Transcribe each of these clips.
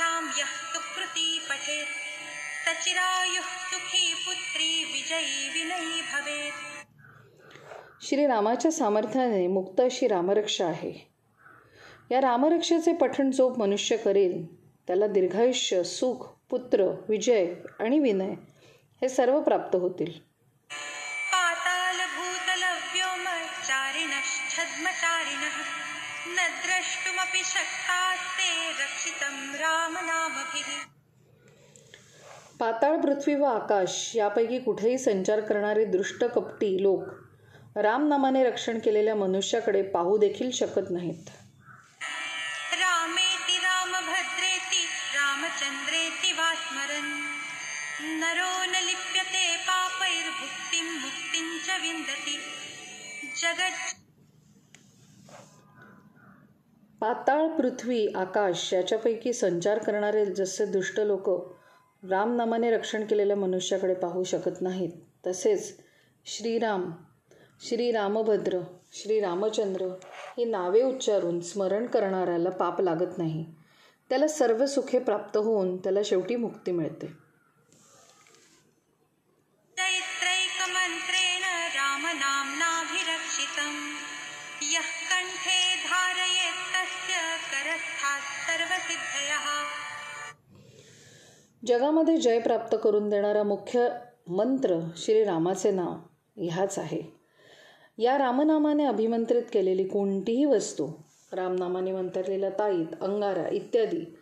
यः सुकृती पठेत् सचिरायुः सुखी पुत्री विजयी विनयी भवेत् श्रीरामाच्या सामर्थ्याने मुक्त अशी रामरक्षा आहे. या रामरक्षेचे पठण जो मनुष्य करेल त्याला दीर्घायुष्य सुख पुत्र विजय आणि विनय हे सर्व प्राप्त होतील. पातालभूतलव्योमचारिणश्छद्मचारिणः न द्रष्टुमपि शक्तास्ते रक्षितं रामनामभिः। पाताळ पृथ्वी व आकाश यापैकी कुठेही संचार करणारे दृष्ट कपटी लोक रामनामाने रक्षण केलेल्या मनुष्याकडे पाहू देखील शकत नाहीत. रामेति रामभद्रेति रामचन्द्रेति वा स्मरन् नरो न लिप्यते पापैर्भुक्तिं मुक्तिं च विन्दति। जगत् पाताळ पृथ्वी आकाश याच्यापैकी संचार करणारे जसे दुष्ट लोक रामनामाने रक्षण केलेल्या मनुष्याकडे पाहू शकत नाहीत तसेच श्रीराम श्री रामभद्र श्री रामचंद्र ही नावे उच्चारून स्मरण करणाऱ्याला पाप लागत नाही. त्याला सर्व सुखे प्राप्त होऊन त्याला शेवटी मुक्ती मिळते. चैत्रैकमन्त्रेण रामनाम्नाभिरक्षितं कण्ठे करस्थात् सर्वसिद्धयः। जगामध्ये जय प्राप्त करून देणारा मुख्य मंत्र श्रीरामाचे नाव ह्याच आहे. या रामनामाने अभिमंत्रित केलेली कोणतीही वस्तू रामनामाने मंतरलेला ताईत अंगारा इत्यादी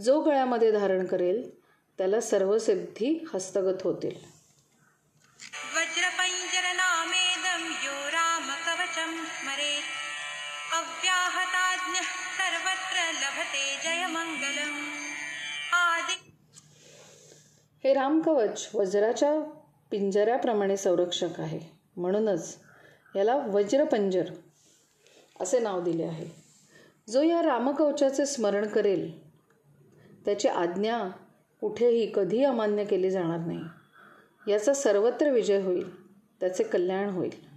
जो गळ्यामध्ये धारण करेल त्याला सर्व सिद्धी हस्तगत होतील. वज्रपञ्जरनामेदं यो रामकवचं स्मरेत्। अव्याहताज्ञः सर्वत्र लभते आदि हे रामकवच वज्राच्या पिंजऱ्याप्रमाणे संरक्षक आहे. म्हणूनच याला वज्रपंजर असे नाव दिले आहे. जो या रामकवचाचे स्मरण करेल त्याची आज्ञा कुठेही कधी अमान्य केली जाणार नाही. याचा सर्वत्र विजय होईल त्याचे कल्याण होईल.